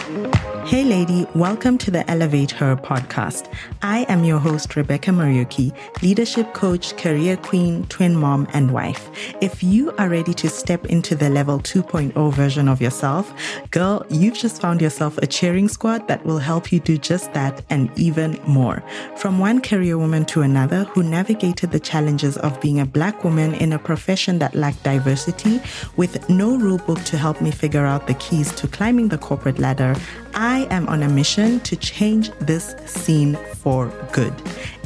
Hey, lady, welcome to the Elevate Her podcast. I am your host, Rebecca Mariuki, leadership coach, career queen, twin mom, and wife. If you are ready to step into the level 2.0 version of yourself, girl, you've just found yourself a cheering squad that will help you do just that and even more. From one career woman to another who navigated the challenges of being a black woman in a profession that lacked diversity with no rule book to help me figure out the keys to climbing the corporate ladder, I am on a mission to change this scene for good.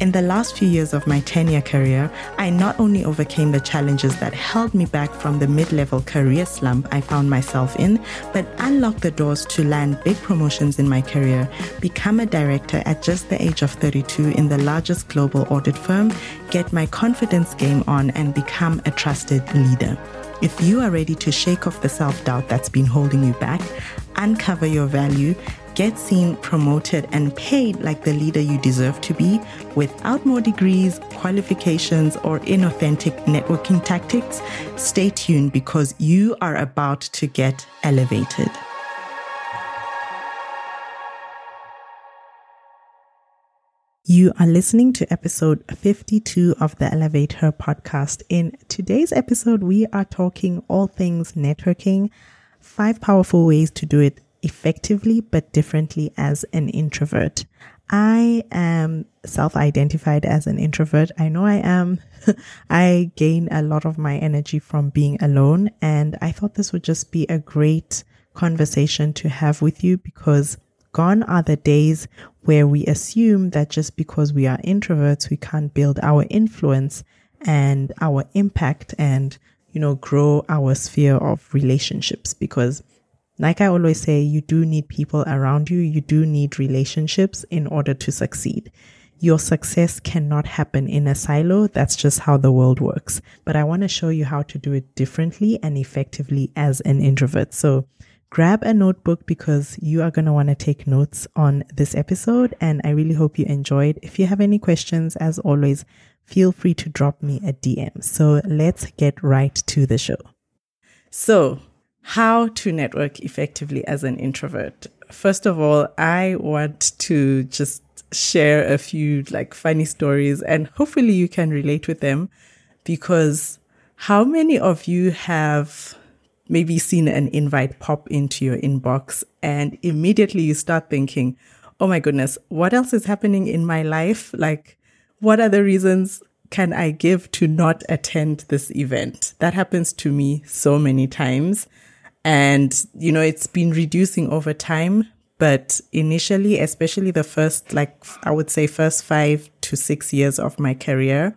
In the last few years of my 10 year career, I not only overcame the challenges that held me back from the mid level career slump I found myself in, but unlocked the doors to land big promotions in my career, become a director at just the age of 32 in the largest global audit firm, get my confidence game on, and become a trusted leader. If you are ready to shake off the self doubt that's been holding you back, uncover your value, get seen, promoted, and paid like the leader you deserve to be without more degrees, qualifications, or inauthentic networking tactics, stay tuned because you are about to get elevated. You are listening to episode 52 of the Elevate Her podcast. In today's episode, we are talking all things networking, five powerful ways to do it effectively but differently as an introvert. I am self identified as an introvert. I know I am. I gain a lot of my energy from being alone. And I thought this would just be a great conversation to have with you because Gone are the days where we assume that just because we are introverts, we can't build our influence and our impact and, you know, grow our sphere of relationships. Because, like I always say, you do need people around you. You do need relationships in order to succeed. Your success cannot happen in a silo. That's just how the world works. But I want to show you how to do it differently and effectively as an introvert. So grab a notebook because you are going to want to take notes on this episode. And I really hope you enjoyed. If you have any questions, as always, feel free to drop me a DM. So let's get right to the show. So, how to network effectively as an introvert? First of all, I want to just share a few like funny stories and hopefully you can relate with them because how many of you have maybe seen an invite pop into your inbox and immediately you start thinking, oh my goodness, what else is happening in my life? Like, what other reasons can I give to not attend this event? That happens to me so many times. And, you know, it's been reducing over time. But initially, especially the first, like, I would say, first five to six years of my career,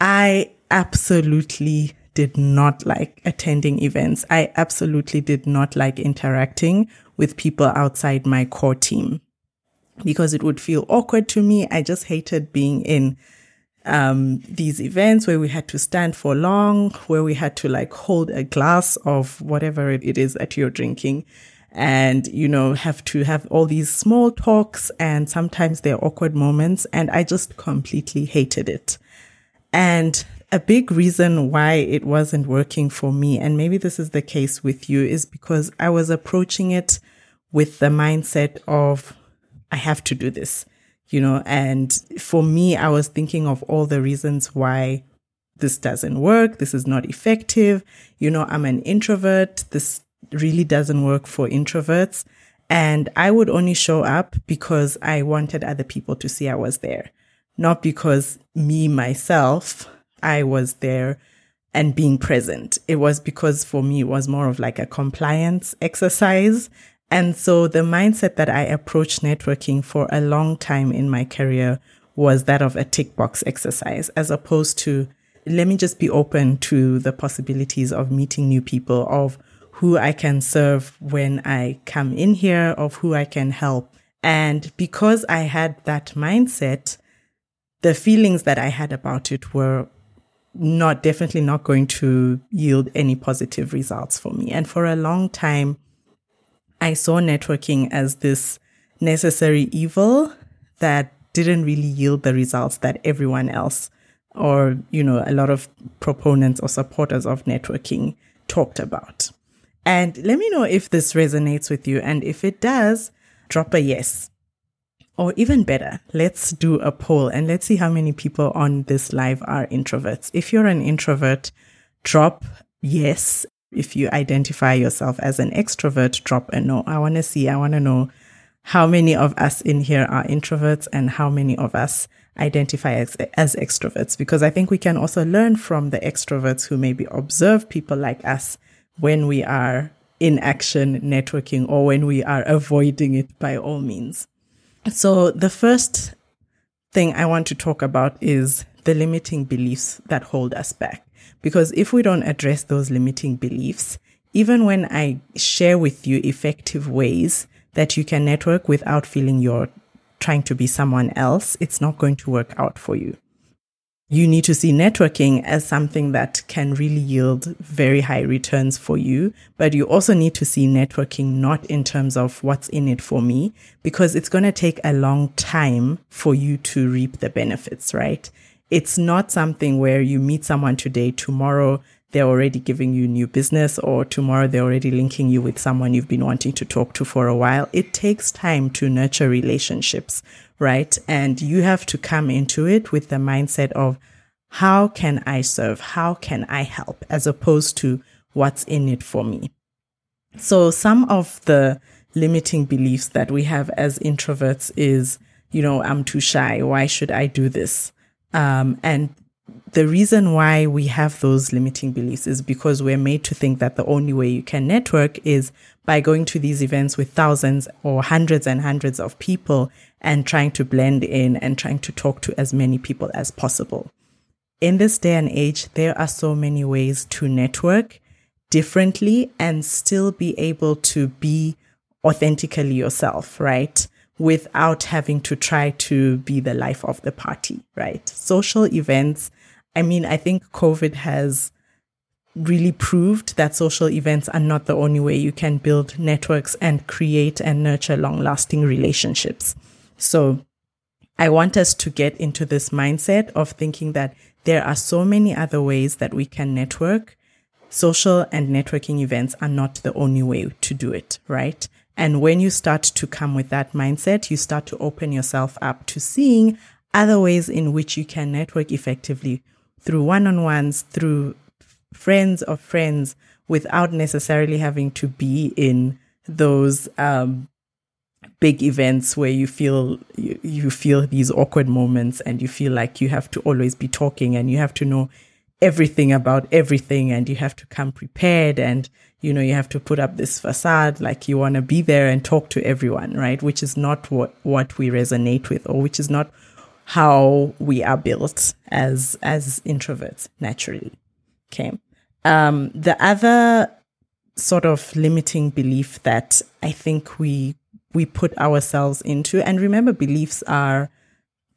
I absolutely did not like attending events. I absolutely did not like interacting with people outside my core team because it would feel awkward to me. I just hated being in um, these events where we had to stand for long, where we had to like hold a glass of whatever it is that you're drinking and, you know, have to have all these small talks and sometimes they're awkward moments. And I just completely hated it. And a big reason why it wasn't working for me, and maybe this is the case with you, is because I was approaching it with the mindset of, I have to do this, you know, and for me, I was thinking of all the reasons why this doesn't work. This is not effective. You know, I'm an introvert. This really doesn't work for introverts. And I would only show up because I wanted other people to see I was there, not because me, myself, I was there and being present. It was because for me, it was more of like a compliance exercise. And so the mindset that I approached networking for a long time in my career was that of a tick box exercise, as opposed to let me just be open to the possibilities of meeting new people, of who I can serve when I come in here, of who I can help. And because I had that mindset, the feelings that I had about it were not definitely not going to yield any positive results for me. And for a long time, I saw networking as this necessary evil that didn't really yield the results that everyone else or, you know, a lot of proponents or supporters of networking talked about. And let me know if this resonates with you. And if it does, drop a yes. Or even better, let's do a poll and let's see how many people on this live are introverts. If you're an introvert, drop yes. If you identify yourself as an extrovert, drop a no. I want to see, I want to know how many of us in here are introverts and how many of us identify as, as extroverts because I think we can also learn from the extroverts who maybe observe people like us when we are in action networking or when we are avoiding it by all means. So the first thing I want to talk about is the limiting beliefs that hold us back. Because if we don't address those limiting beliefs, even when I share with you effective ways that you can network without feeling you're trying to be someone else, it's not going to work out for you. You need to see networking as something that can really yield very high returns for you. But you also need to see networking not in terms of what's in it for me, because it's going to take a long time for you to reap the benefits, right? It's not something where you meet someone today, tomorrow they're already giving you new business or tomorrow they're already linking you with someone you've been wanting to talk to for a while. It takes time to nurture relationships, right? And you have to come into it with the mindset of how can I serve? How can I help? As opposed to what's in it for me. So some of the limiting beliefs that we have as introverts is, you know, I'm too shy. Why should I do this? Um, and the reason why we have those limiting beliefs is because we're made to think that the only way you can network is by going to these events with thousands or hundreds and hundreds of people and trying to blend in and trying to talk to as many people as possible. In this day and age, there are so many ways to network differently and still be able to be authentically yourself, right? Without having to try to be the life of the party, right? Social events I mean, I think COVID has really proved that social events are not the only way you can build networks and create and nurture long lasting relationships. So I want us to get into this mindset of thinking that there are so many other ways that we can network. Social and networking events are not the only way to do it, right? And when you start to come with that mindset, you start to open yourself up to seeing other ways in which you can network effectively through one on ones, through friends of friends, without necessarily having to be in those um, big events where you feel you, you feel these awkward moments and you feel like you have to always be talking and you have to know everything about everything and you have to come prepared and you know you have to put up this facade like you want to be there and talk to everyone right? Which is not what what we resonate with or which is not how we are built as as introverts naturally. Okay. Um, the other sort of limiting belief that I think we we put ourselves into, and remember, beliefs are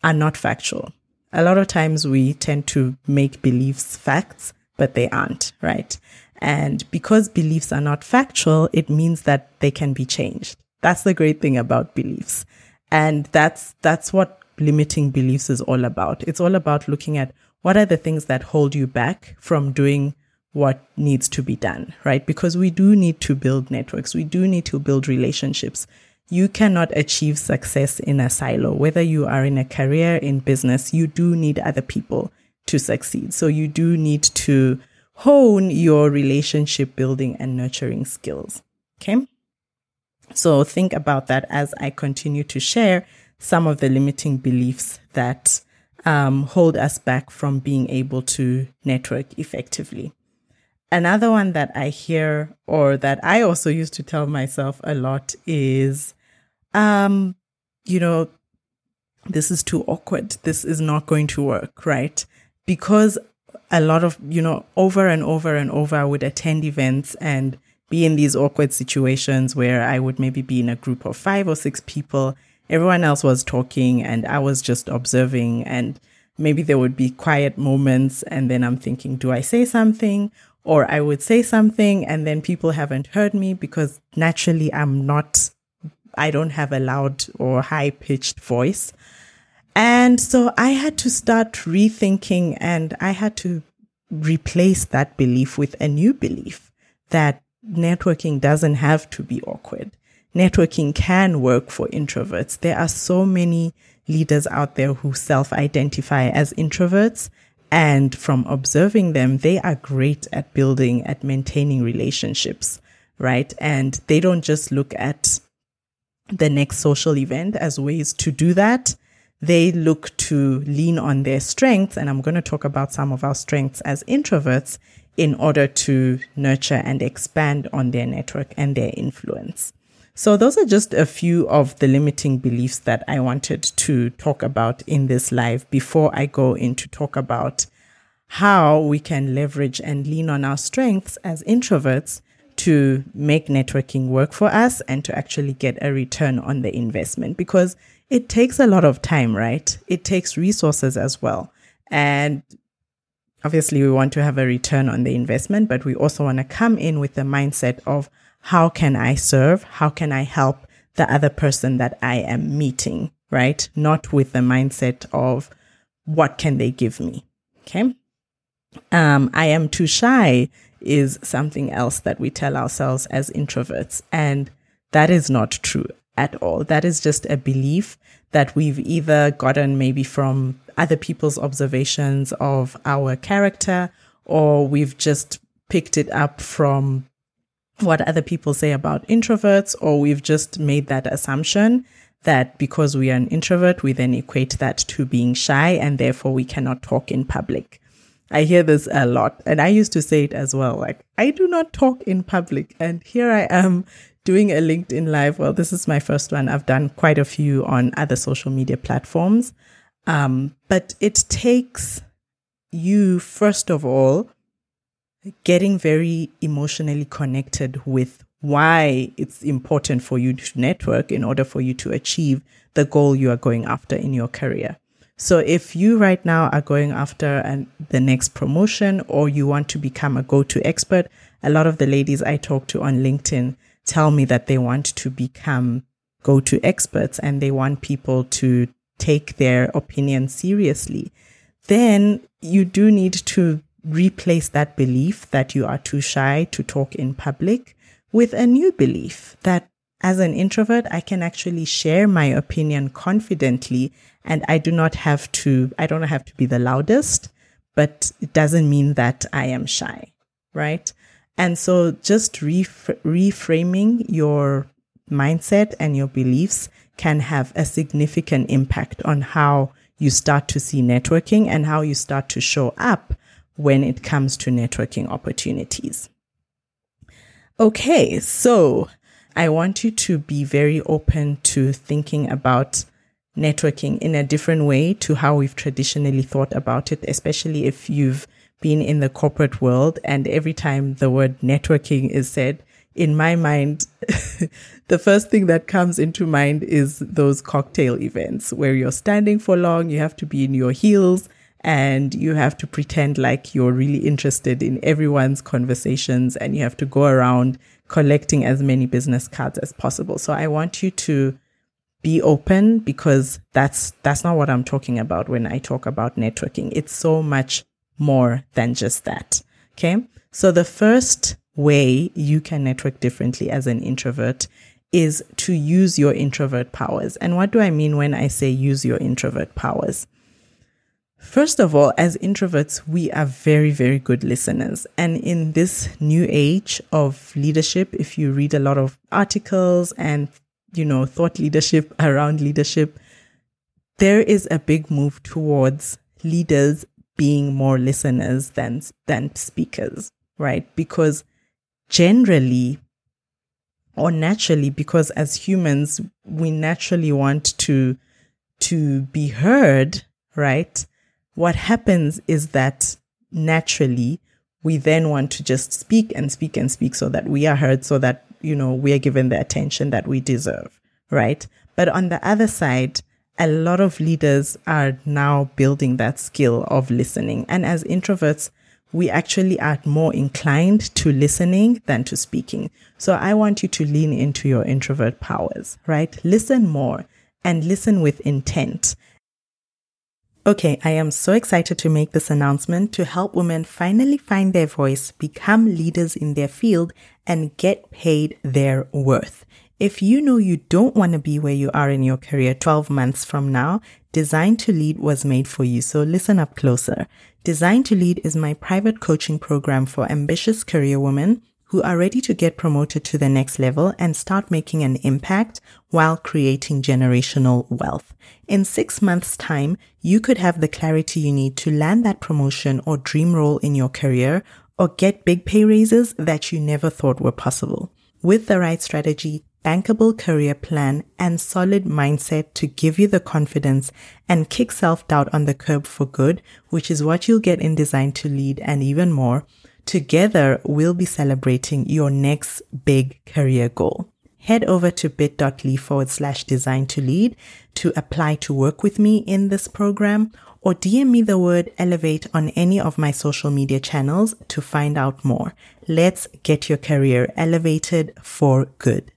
are not factual. A lot of times we tend to make beliefs facts, but they aren't, right? And because beliefs are not factual, it means that they can be changed. That's the great thing about beliefs. And that's that's what limiting beliefs is all about. It's all about looking at what are the things that hold you back from doing what needs to be done, right? Because we do need to build networks. We do need to build relationships. You cannot achieve success in a silo. Whether you are in a career, in business, you do need other people to succeed. So you do need to hone your relationship building and nurturing skills. Okay. So think about that as I continue to share some of the limiting beliefs that um, hold us back from being able to network effectively. Another one that I hear or that I also used to tell myself a lot is, um, you know, this is too awkward. This is not going to work, right? Because a lot of, you know, over and over and over, I would attend events and be in these awkward situations where I would maybe be in a group of five or six people everyone else was talking and I was just observing and maybe there would be quiet moments and then I'm thinking, do I say something? Or I would say something and then people haven't heard me because naturally I'm not, I don't have a loud or high pitched voice. And so I had to start rethinking and I had to replace that belief with a new belief that networking doesn't have to be awkward. Networking can work for introverts. There are so many leaders out there who self identify as introverts. And from observing them, they are great at building, at maintaining relationships, right? And they don't just look at the next social event as ways to do that. They look to lean on their strengths. And I'm going to talk about some of our strengths as introverts in order to nurture and expand on their network and their influence. So those are just a few of the limiting beliefs that I wanted to talk about in this live before I go into talk about how we can leverage and lean on our strengths as introverts to make networking work for us and to actually get a return on the investment because it takes a lot of time, right? It takes resources as well. And obviously we want to have a return on the investment, but we also want to come in with the mindset of how can I serve? How can I help the other person that I am meeting? Right? Not with the mindset of what can they give me? Okay. Um, I am too shy is something else that we tell ourselves as introverts. And that is not true at all. That is just a belief that we've either gotten maybe from other people's observations of our character or we've just picked it up from what other people say about introverts, or we've just made that assumption that because we are an introvert, we then equate that to being shy and therefore we cannot talk in public. I hear this a lot, and I used to say it as well like, I do not talk in public. And here I am doing a LinkedIn Live. Well, this is my first one. I've done quite a few on other social media platforms. Um, but it takes you, first of all, getting very emotionally connected with why it's important for you to network in order for you to achieve the goal you are going after in your career. So if you right now are going after an, the next promotion or you want to become a go-to expert, a lot of the ladies I talk to on LinkedIn tell me that they want to become go-to experts and they want people to take their opinion seriously. Then you do need to replace that belief that you are too shy to talk in public with a new belief that as an introvert, I can actually share my opinion confidently and I do not have to, I don't have to be the loudest, but it doesn't mean that I am shy, right? And so just ref- reframing your mindset and your beliefs can have a significant impact on how you start to see networking and how you start to show up when it comes to networking opportunities. Okay, so I want you to be very open to thinking about networking in a different way to how we've traditionally thought about it, especially if you've been in the corporate world and every time the word networking is said, in my mind, the first thing that comes into mind is those cocktail events where you're standing for long, you have to be in your heels, and you have to pretend like you're really interested in everyone's conversations and you have to go around collecting as many business cards as possible. So I want you to be open because that's that's not what I'm talking about when I talk about networking. It's so much more than just that. Okay? So the first way you can network differently as an introvert is to use your introvert powers. And what do I mean when I say use your introvert powers? First of all, as introverts, we are very, very good listeners. And in this new age of leadership, if you read a lot of articles and, you know, thought leadership around leadership, there is a big move towards leaders being more listeners than, than speakers, right? Because generally, or naturally, because as humans, we naturally want to, to be heard, right? What happens is that naturally we then want to just speak and speak and speak so that we are heard, so that, you know, we are given the attention that we deserve, right? But on the other side, a lot of leaders are now building that skill of listening. And as introverts, we actually are more inclined to listening than to speaking. So I want you to lean into your introvert powers, right? Listen more and listen with intent Okay, I am so excited to make this announcement to help women finally find their voice, become leaders in their field, and get paid their worth. If you know you don't want to be where you are in your career 12 months from now, Design to Lead was made for you. So listen up closer. Design to Lead is my private coaching program for ambitious career women who are ready to get promoted to the next level and start making an impact while creating generational wealth. In six months time, you could have the clarity you need to land that promotion or dream role in your career or get big pay raises that you never thought were possible. With the right strategy, bankable career plan, and solid mindset to give you the confidence and kick self doubt on the curb for good, which is what you'll get in Design to Lead and even more. Together, we'll be celebrating your next big career goal. Head over to bit.ly forward slash design to lead to apply to work with me in this program or DM me the word elevate on any of my social media channels to find out more. Let's get your career elevated for good.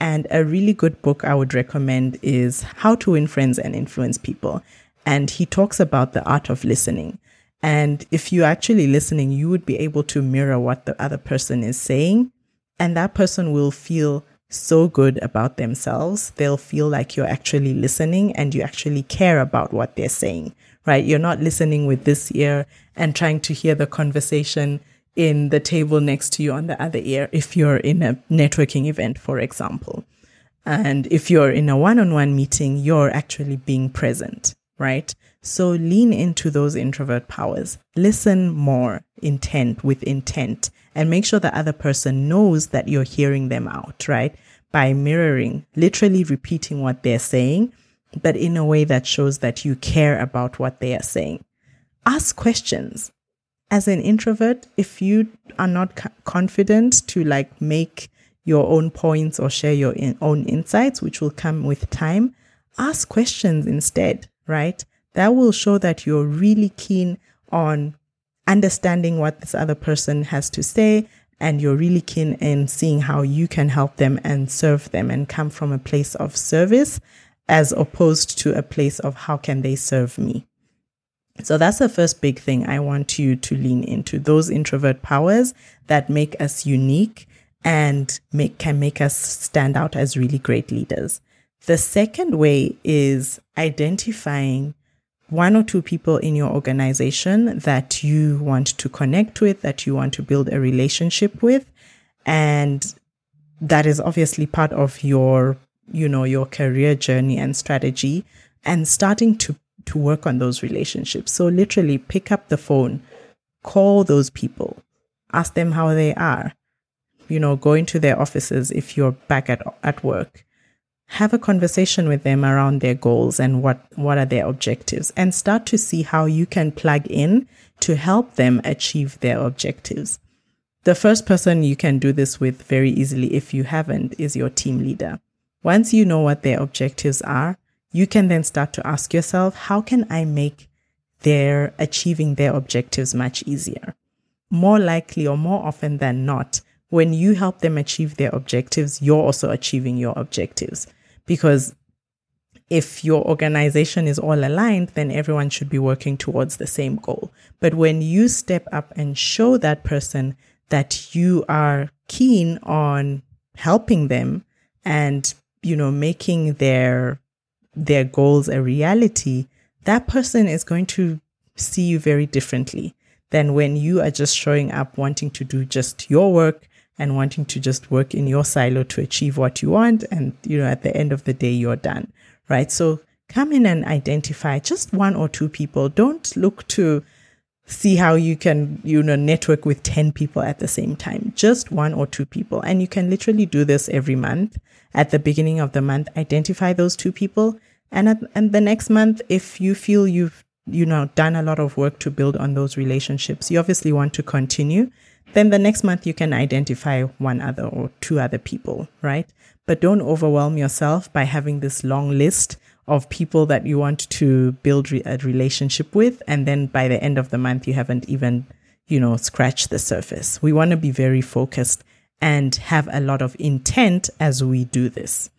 And a really good book I would recommend is How to Win Friends and Influence People. And he talks about the art of listening. And if you're actually listening, you would be able to mirror what the other person is saying. And that person will feel so good about themselves. They'll feel like you're actually listening and you actually care about what they're saying, right? You're not listening with this ear and trying to hear the conversation in the table next to you on the other ear if you're in a networking event, for example. And if you're in a one on one meeting, you're actually being present, right? So lean into those introvert powers. Listen more intent with intent and make sure the other person knows that you're hearing them out, right? By mirroring, literally repeating what they're saying, but in a way that shows that you care about what they are saying. Ask questions as an introvert, if you are not confident to like make your own points or share your in- own insights, which will come with time, ask questions instead, right? That will show that you're really keen on understanding what this other person has to say and you're really keen in seeing how you can help them and serve them and come from a place of service as opposed to a place of how can they serve me. So that's the first big thing I want you to lean into those introvert powers that make us unique and make, can make us stand out as really great leaders. The second way is identifying one or two people in your organization that you want to connect with, that you want to build a relationship with. And that is obviously part of your, you know, your career journey and strategy and starting to to work on those relationships. So literally pick up the phone, call those people, ask them how they are. You know, go into their offices if you're back at at work. Have a conversation with them around their goals and what what are their objectives and start to see how you can plug in to help them achieve their objectives. The first person you can do this with very easily if you haven't is your team leader. Once you know what their objectives are, you can then start to ask yourself, how can I make their achieving their objectives much easier? More likely or more often than not, when you help them achieve their objectives, you're also achieving your objectives. Because if your organization is all aligned, then everyone should be working towards the same goal. But when you step up and show that person that you are keen on helping them and, you know, making their their goals a reality, that person is going to see you very differently than when you are just showing up wanting to do just your work and wanting to just work in your silo to achieve what you want. And, you know, at the end of the day, you're done, right? So come in and identify just one or two people. Don't look to see how you can, you know, network with 10 people at the same time, just one or two people. And you can literally do this every month. At the beginning of the month, identify those two people. And at, and the next month, if you feel you've, you know, done a lot of work to build on those relationships, you obviously want to continue. Then the next month you can identify one other or two other people, right? But don't overwhelm yourself by having this long list of people that you want to build re- a relationship with. And then by the end of the month, you haven't even, you know, scratched the surface. We want to be very focused and have a lot of intent as we do this.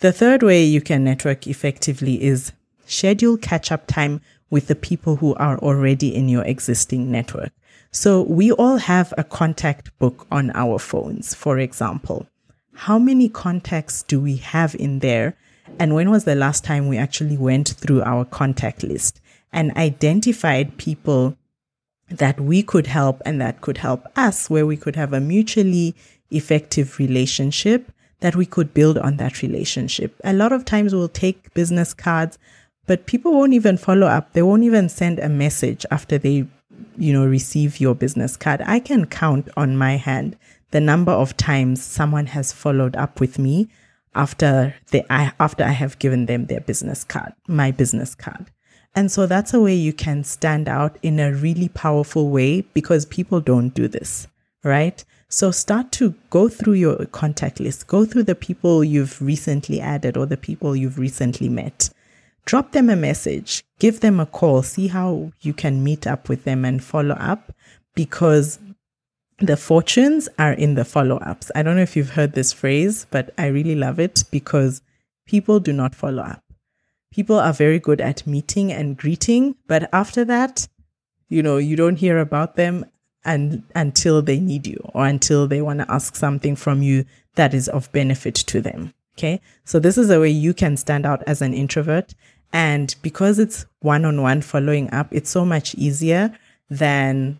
The third way you can network effectively is schedule catch up time with the people who are already in your existing network. So we all have a contact book on our phones, for example. How many contacts do we have in there? And when was the last time we actually went through our contact list and identified people that we could help and that could help us, where we could have a mutually effective relationship that we could build on that relationship. A lot of times we'll take business cards, but people won't even follow up. They won't even send a message after they, you know, receive your business card. I can count on my hand the number of times someone has followed up with me after they I, after I have given them their business card, my business card. And so that's a way you can stand out in a really powerful way because people don't do this, right? So start to go through your contact list, go through the people you've recently added or the people you've recently met. Drop them a message, give them a call, see how you can meet up with them and follow up because the fortunes are in the follow ups. I don't know if you've heard this phrase, but I really love it because people do not follow up. People are very good at meeting and greeting, but after that, you know, you don't hear about them and until they need you or until they want to ask something from you that is of benefit to them. Okay. So this is a way you can stand out as an introvert. And because it's one on one following up, it's so much easier than,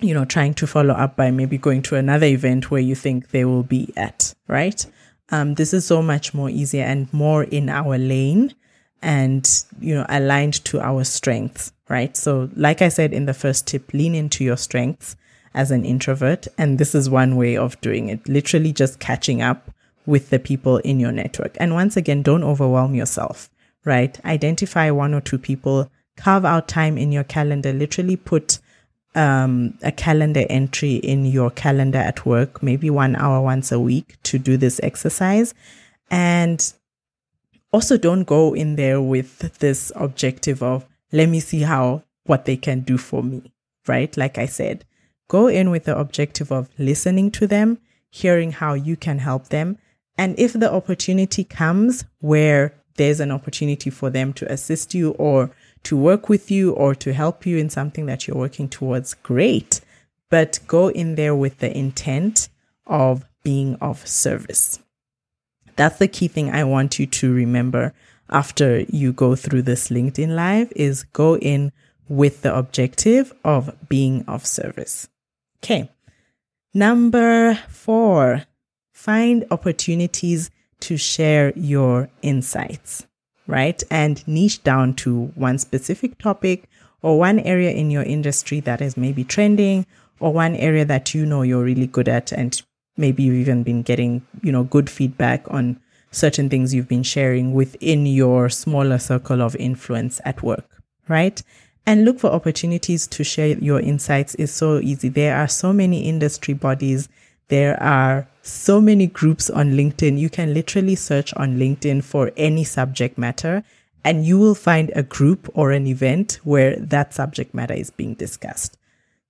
you know, trying to follow up by maybe going to another event where you think they will be at, right? Um, this is so much more easier and more in our lane and, you know, aligned to our strengths right? So, like I said in the first tip, lean into your strengths as an introvert. And this is one way of doing it literally just catching up with the people in your network. And once again, don't overwhelm yourself, right? Identify one or two people, carve out time in your calendar, literally put um, a calendar entry in your calendar at work, maybe one hour once a week to do this exercise. And also don't go in there with this objective of, let me see how what they can do for me, right? Like I said, go in with the objective of listening to them, hearing how you can help them. And if the opportunity comes where there's an opportunity for them to assist you or to work with you or to help you in something that you're working towards, great. But go in there with the intent of being of service. That's the key thing I want you to remember after you go through this LinkedIn Live is go in with the objective of being of service. Okay. Number four, find opportunities to share your insights, right? And niche down to one specific topic or one area in your industry that is maybe trending or one area that you know you're really good at and maybe you've even been getting, you know, good feedback on certain things you've been sharing within your smaller circle of influence at work, right? And look for opportunities to share your insights is so easy. There are so many industry bodies. There are so many groups on LinkedIn. You can literally search on LinkedIn for any subject matter and you will find a group or an event where that subject matter is being discussed.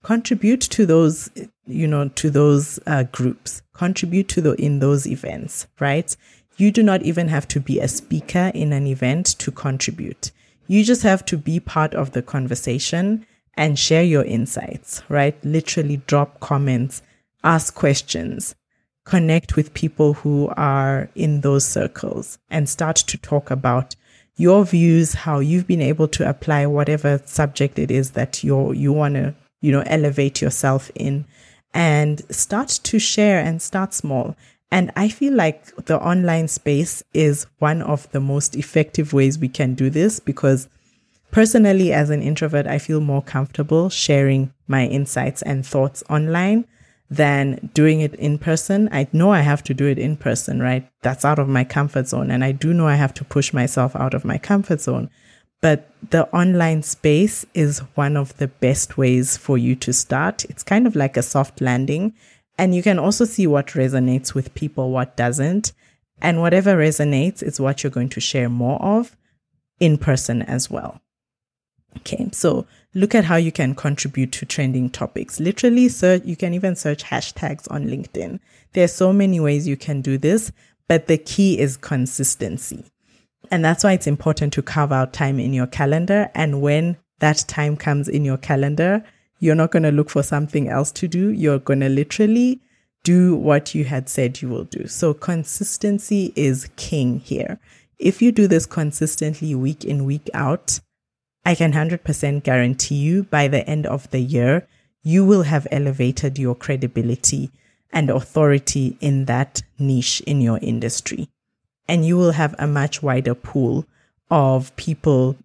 Contribute to those, you know, to those uh, groups. Contribute to the in those events, right? You do not even have to be a speaker in an event to contribute. You just have to be part of the conversation and share your insights, right? Literally drop comments, ask questions, connect with people who are in those circles and start to talk about your views, how you've been able to apply whatever subject it is that you you want to, you know, elevate yourself in and start to share and start small. And I feel like the online space is one of the most effective ways we can do this because personally, as an introvert, I feel more comfortable sharing my insights and thoughts online than doing it in person. I know I have to do it in person, right? That's out of my comfort zone. And I do know I have to push myself out of my comfort zone. But the online space is one of the best ways for you to start. It's kind of like a soft landing and you can also see what resonates with people, what doesn't. And whatever resonates is what you're going to share more of in person as well. Okay, so look at how you can contribute to trending topics. Literally, search, you can even search hashtags on LinkedIn. There are so many ways you can do this, but the key is consistency. And that's why it's important to carve out time in your calendar. And when that time comes in your calendar, you're not going to look for something else to do. You're going to literally do what you had said you will do. So consistency is king here. If you do this consistently week in, week out, I can 100% guarantee you by the end of the year, you will have elevated your credibility and authority in that niche in your industry. And you will have a much wider pool of people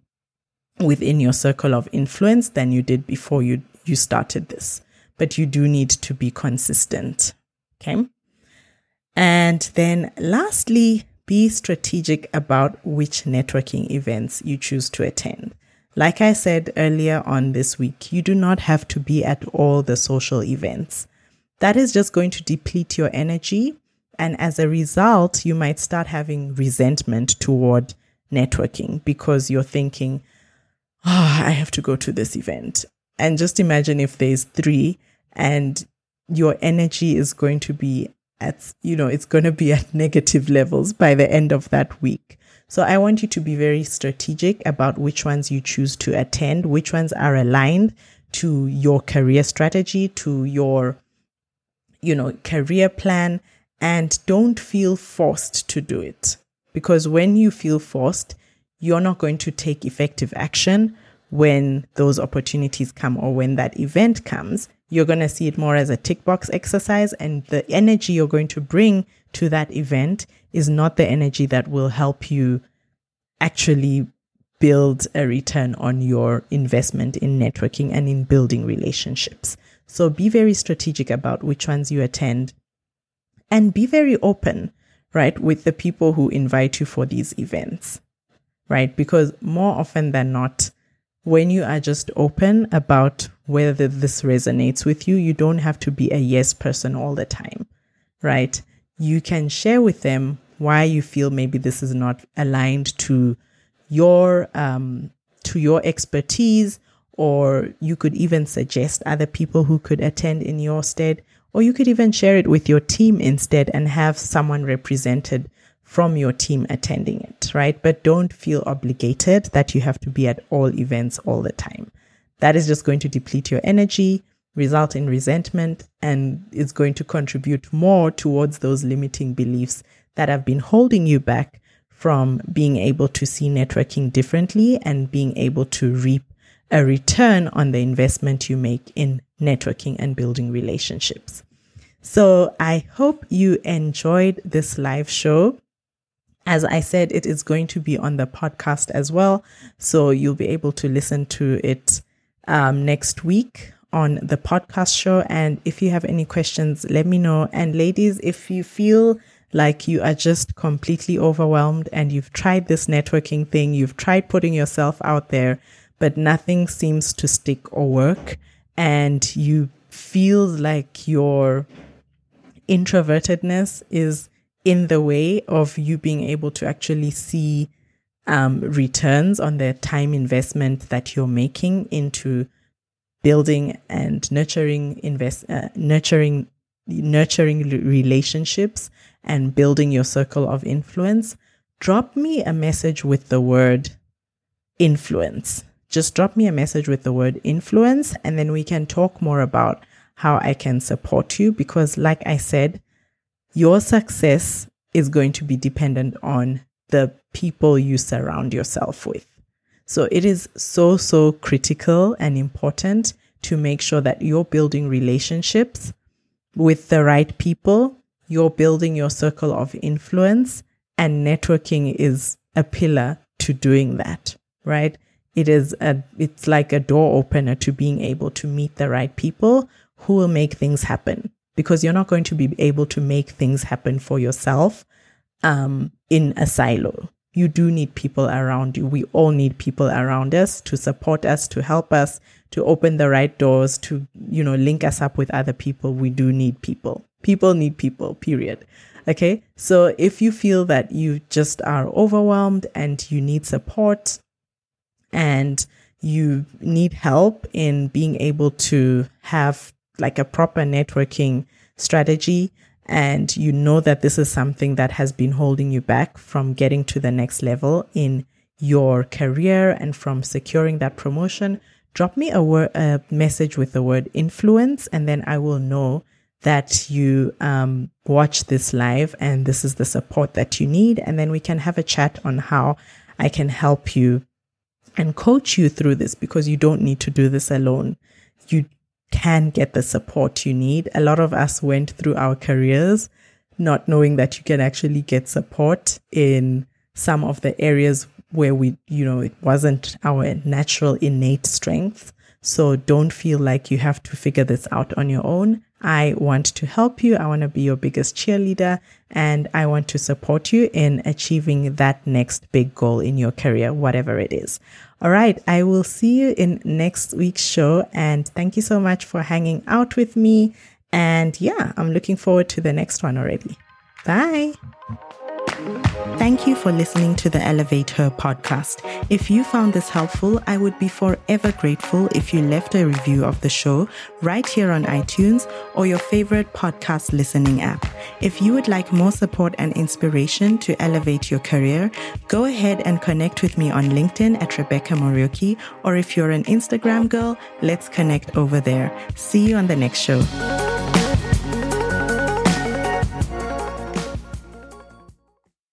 within your circle of influence than you did before you, you started this. But you do need to be consistent. Okay. And then lastly, be strategic about which networking events you choose to attend. Like I said earlier on this week, you do not have to be at all the social events. That is just going to deplete your energy. And as a result, you might start having resentment toward networking because you're thinking, oh, I have to go to this event. And just imagine if there's three and your energy is going to be at, you know, it's going to be at negative levels by the end of that week. So I want you to be very strategic about which ones you choose to attend, which ones are aligned to your career strategy, to your, you know, career plan, and don't feel forced to do it. Because when you feel forced, you're not going to take effective action when those opportunities come or when that event comes you're going to see it more as a tick box exercise. And the energy you're going to bring to that event is not the energy that will help you actually build a return on your investment in networking and in building relationships. So be very strategic about which ones you attend and be very open, right, with the people who invite you for these events, right? Because more often than not, when you are just open about whether this resonates with you, you don't have to be a yes person all the time, right? You can share with them why you feel maybe this is not aligned to your um, to your expertise, or you could even suggest other people who could attend in your stead, or you could even share it with your team instead and have someone represented from your team attending it, right? But don't feel obligated that you have to be at all events all the time. That is just going to deplete your energy, result in resentment, and it's going to contribute more towards those limiting beliefs that have been holding you back from being able to see networking differently and being able to reap a return on the investment you make in networking and building relationships. So I hope you enjoyed this live show. As I said, it is going to be on the podcast as well. So you'll be able to listen to it um, next week on the podcast show. And if you have any questions, let me know. And ladies, if you feel like you are just completely overwhelmed and you've tried this networking thing, you've tried putting yourself out there, but nothing seems to stick or work, and you feel like your introvertedness is in the way of you being able to actually see um, returns on the time investment that you're making into building and nurturing invest uh, nurturing nurturing relationships and building your circle of influence drop me a message with the word influence just drop me a message with the word influence and then we can talk more about how I can support you because like I said your success is going to be dependent on the people you surround yourself with. So it is so, so critical and important to make sure that you're building relationships with the right people, you're building your circle of influence, and networking is a pillar to doing that, right? It is a, it's like a door opener to being able to meet the right people who will make things happen because you're not going to be able to make things happen for yourself um, in a silo. You do need people around you. We all need people around us to support us, to help us, to open the right doors, to, you know, link us up with other people. We do need people. People need people, period. Okay. So if you feel that you just are overwhelmed and you need support and you need help in being able to have like a proper networking strategy and you know that this is something that has been holding you back from getting to the next level in your career and from securing that promotion, drop me a, word, a message with the word influence, and then I will know that you um, watch this live and this is the support that you need. And then we can have a chat on how I can help you and coach you through this because you don't need to do this alone. You can get the support you need. A lot of us went through our careers not knowing that you can actually get support in some of the areas where we, you know, it wasn't our natural innate strength. So don't feel like you have to figure this out on your own. I want to help you. I want to be your biggest cheerleader and I want to support you in achieving that next big goal in your career, whatever it is. All right. I will see you in next week's show. And thank you so much for hanging out with me. And yeah, I'm looking forward to the next one already. Bye. Thank you for listening to the Elevate Her podcast. If you found this helpful, I would be forever grateful if you left a review of the show right here on iTunes or your favorite podcast listening app. If you would like more support and inspiration to elevate your career, go ahead and connect with me on LinkedIn at Rebecca Morioki, or if you're an Instagram girl, let's connect over there. See you on the next show.